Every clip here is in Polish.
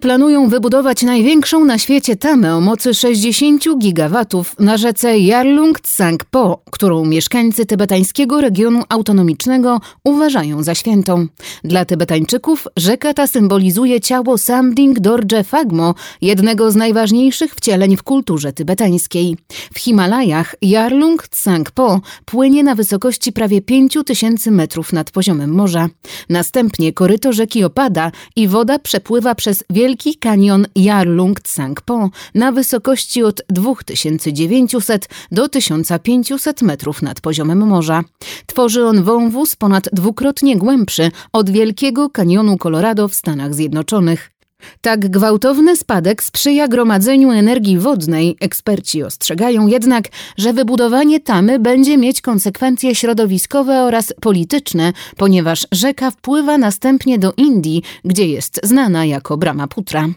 Planują wybudować największą na świecie tamę o mocy 60 gigawatów na rzece Yarlung Tsangpo, którą mieszkańcy tybetańskiego regionu autonomicznego uważają za świętą. Dla Tybetańczyków rzeka ta symbolizuje ciało Samding Dorje Phagmo, jednego z najważniejszych wcieleń w kulturze tybetańskiej. W Himalajach Yarlung Tsangpo płynie na wysokości prawie 5000 metrów nad poziomem morza. Następnie koryto rzeki opada i woda przepływa przez wielki kanion Yarlung Tsangpo na wysokości od 2900 do 1500 metrów nad poziomem morza. Tworzy on wąwóz ponad dwukrotnie głębszy od wielkiego kanionu Colorado w Stanach Zjednoczonych. Tak gwałtowny spadek sprzyja gromadzeniu energii wodnej. Eksperci ostrzegają jednak, że wybudowanie tamy będzie mieć konsekwencje środowiskowe oraz polityczne, ponieważ rzeka wpływa następnie do Indii, gdzie jest znana jako Brahmaputra.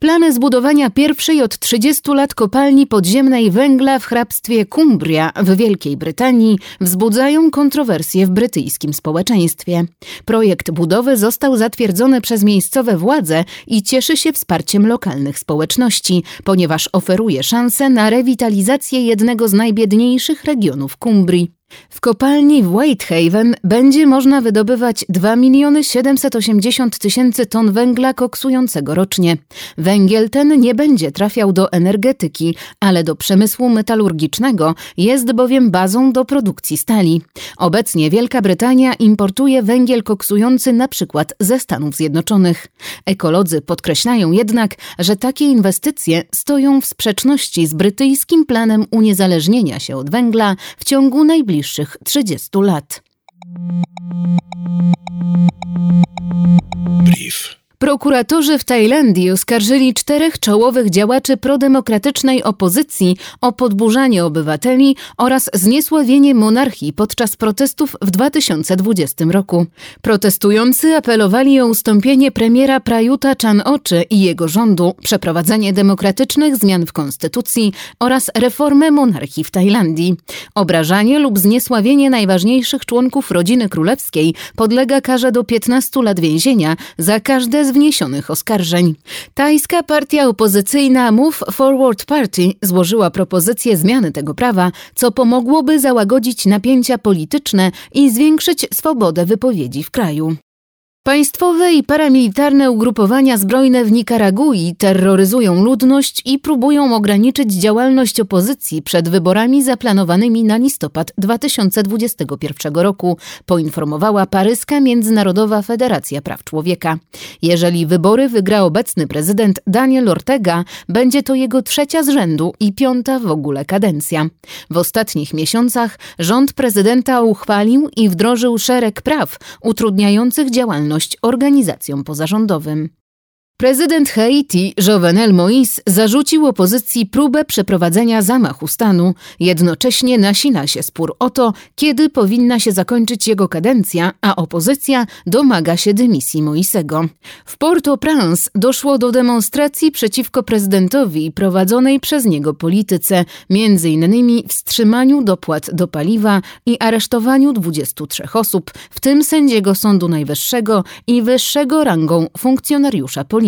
Plany zbudowania pierwszej od 30 lat kopalni podziemnej węgla w hrabstwie Cumbria w Wielkiej Brytanii wzbudzają kontrowersje w brytyjskim społeczeństwie. Projekt budowy został zatwierdzony przez miejscowe władze i cieszy się wsparciem lokalnych społeczności, ponieważ oferuje szansę na rewitalizację jednego z najbiedniejszych regionów Cumbrii. W kopalni w Whitehaven będzie można wydobywać 2 miliony 780 tysięcy ton węgla koksującego rocznie. Węgiel ten nie będzie trafiał do energetyki, ale do przemysłu metalurgicznego, jest bowiem bazą do produkcji stali. Obecnie Wielka Brytania importuje węgiel koksujący na przykład ze Stanów Zjednoczonych. Ekolodzy podkreślają jednak, że takie inwestycje stoją w sprzeczności z brytyjskim planem uniezależnienia się od węgla w ciągu najbliższych najbliższych 30 lat. Prokuratorzy w Tajlandii oskarżyli czterech czołowych działaczy prodemokratycznej opozycji o podburzanie obywateli oraz zniesławienie monarchii podczas protestów w 2020 roku. Protestujący apelowali o ustąpienie premiera Prajuta Chan-oczy i jego rządu, przeprowadzenie demokratycznych zmian w konstytucji oraz reformę monarchii w Tajlandii. Obrażanie lub zniesławienie najważniejszych członków rodziny królewskiej podlega karze do 15 lat więzienia za każde z wniesionych oskarżeń. Tajska partia opozycyjna Move Forward Party złożyła propozycję zmiany tego prawa, co pomogłoby załagodzić napięcia polityczne i zwiększyć swobodę wypowiedzi w kraju. Państwowe i paramilitarne ugrupowania zbrojne w Nikaragui terroryzują ludność i próbują ograniczyć działalność opozycji przed wyborami zaplanowanymi na listopad 2021 roku, poinformowała paryska Międzynarodowa Federacja Praw Człowieka. Jeżeli wybory wygra obecny prezydent Daniel Ortega, będzie to jego trzecia z rzędu i piąta w ogóle kadencja. W ostatnich miesiącach rząd prezydenta uchwalił i wdrożył szereg praw utrudniających działalność organizacjom pozarządowym. Prezydent Haiti Jovenel Moïse zarzucił opozycji próbę przeprowadzenia zamachu stanu. Jednocześnie nasila się spór o to, kiedy powinna się zakończyć jego kadencja, a opozycja domaga się dymisji Moisego. W Port-au-Prince doszło do demonstracji przeciwko prezydentowi prowadzonej przez niego polityce, m.in. wstrzymaniu dopłat do paliwa i aresztowaniu 23 osób, w tym sędziego Sądu Najwyższego i wyższego rangą funkcjonariusza policji